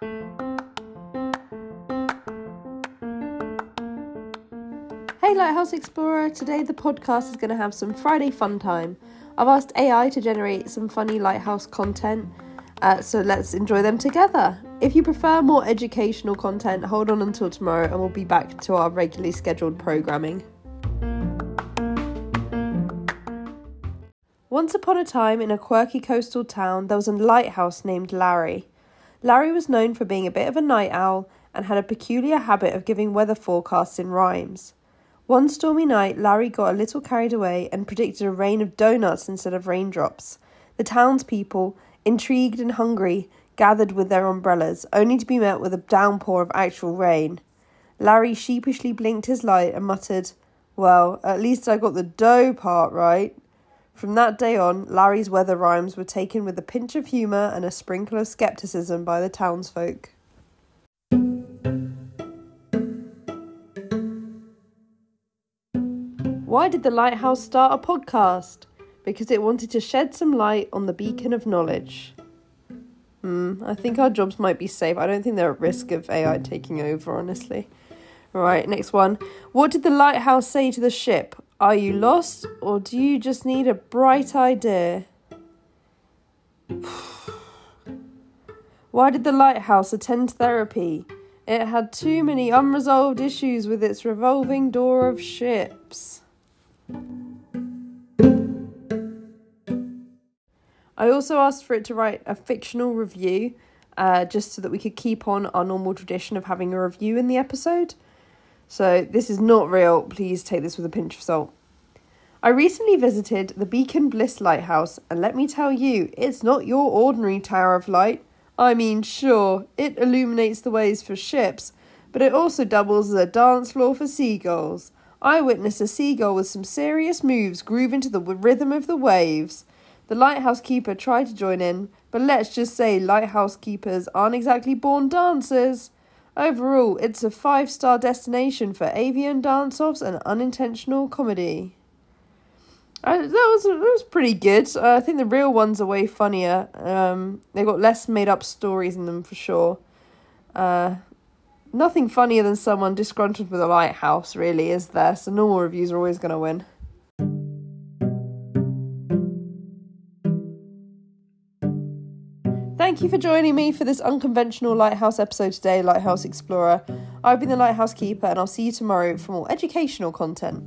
Hey Lighthouse Explorer, today the podcast is going to have some Friday fun time. I've asked AI to generate some funny lighthouse content, uh, so let's enjoy them together. If you prefer more educational content, hold on until tomorrow and we'll be back to our regularly scheduled programming. Once upon a time, in a quirky coastal town, there was a lighthouse named Larry. Larry was known for being a bit of a night owl and had a peculiar habit of giving weather forecasts in rhymes. One stormy night, Larry got a little carried away and predicted a rain of donuts instead of raindrops. The townspeople, intrigued and hungry, gathered with their umbrellas, only to be met with a downpour of actual rain. Larry sheepishly blinked his light and muttered, Well, at least I got the dough part right. From that day on, Larry's weather rhymes were taken with a pinch of humour and a sprinkle of scepticism by the townsfolk. Why did the lighthouse start a podcast? Because it wanted to shed some light on the beacon of knowledge. Hmm, I think our jobs might be safe. I don't think they're at risk of AI taking over, honestly. Right, next one. What did the lighthouse say to the ship? Are you lost or do you just need a bright idea? Why did the lighthouse attend therapy? It had too many unresolved issues with its revolving door of ships. I also asked for it to write a fictional review, uh, just so that we could keep on our normal tradition of having a review in the episode. So, this is not real. Please take this with a pinch of salt. I recently visited the Beacon Bliss Lighthouse, and let me tell you, it's not your ordinary tower of light. I mean, sure, it illuminates the ways for ships, but it also doubles as a dance floor for seagulls. I witnessed a seagull with some serious moves groove into the rhythm of the waves. The lighthouse keeper tried to join in, but let's just say lighthouse keepers aren't exactly born dancers. Overall, it's a five star destination for avian dance offs and unintentional comedy. Uh, that was that was pretty good. Uh, I think the real ones are way funnier. Um, they got less made up stories in them for sure. Uh, nothing funnier than someone disgruntled with a lighthouse, really, is there? So normal reviews are always going to win. Thank you for joining me for this unconventional Lighthouse episode today, Lighthouse Explorer. I've been the Lighthouse Keeper, and I'll see you tomorrow for more educational content.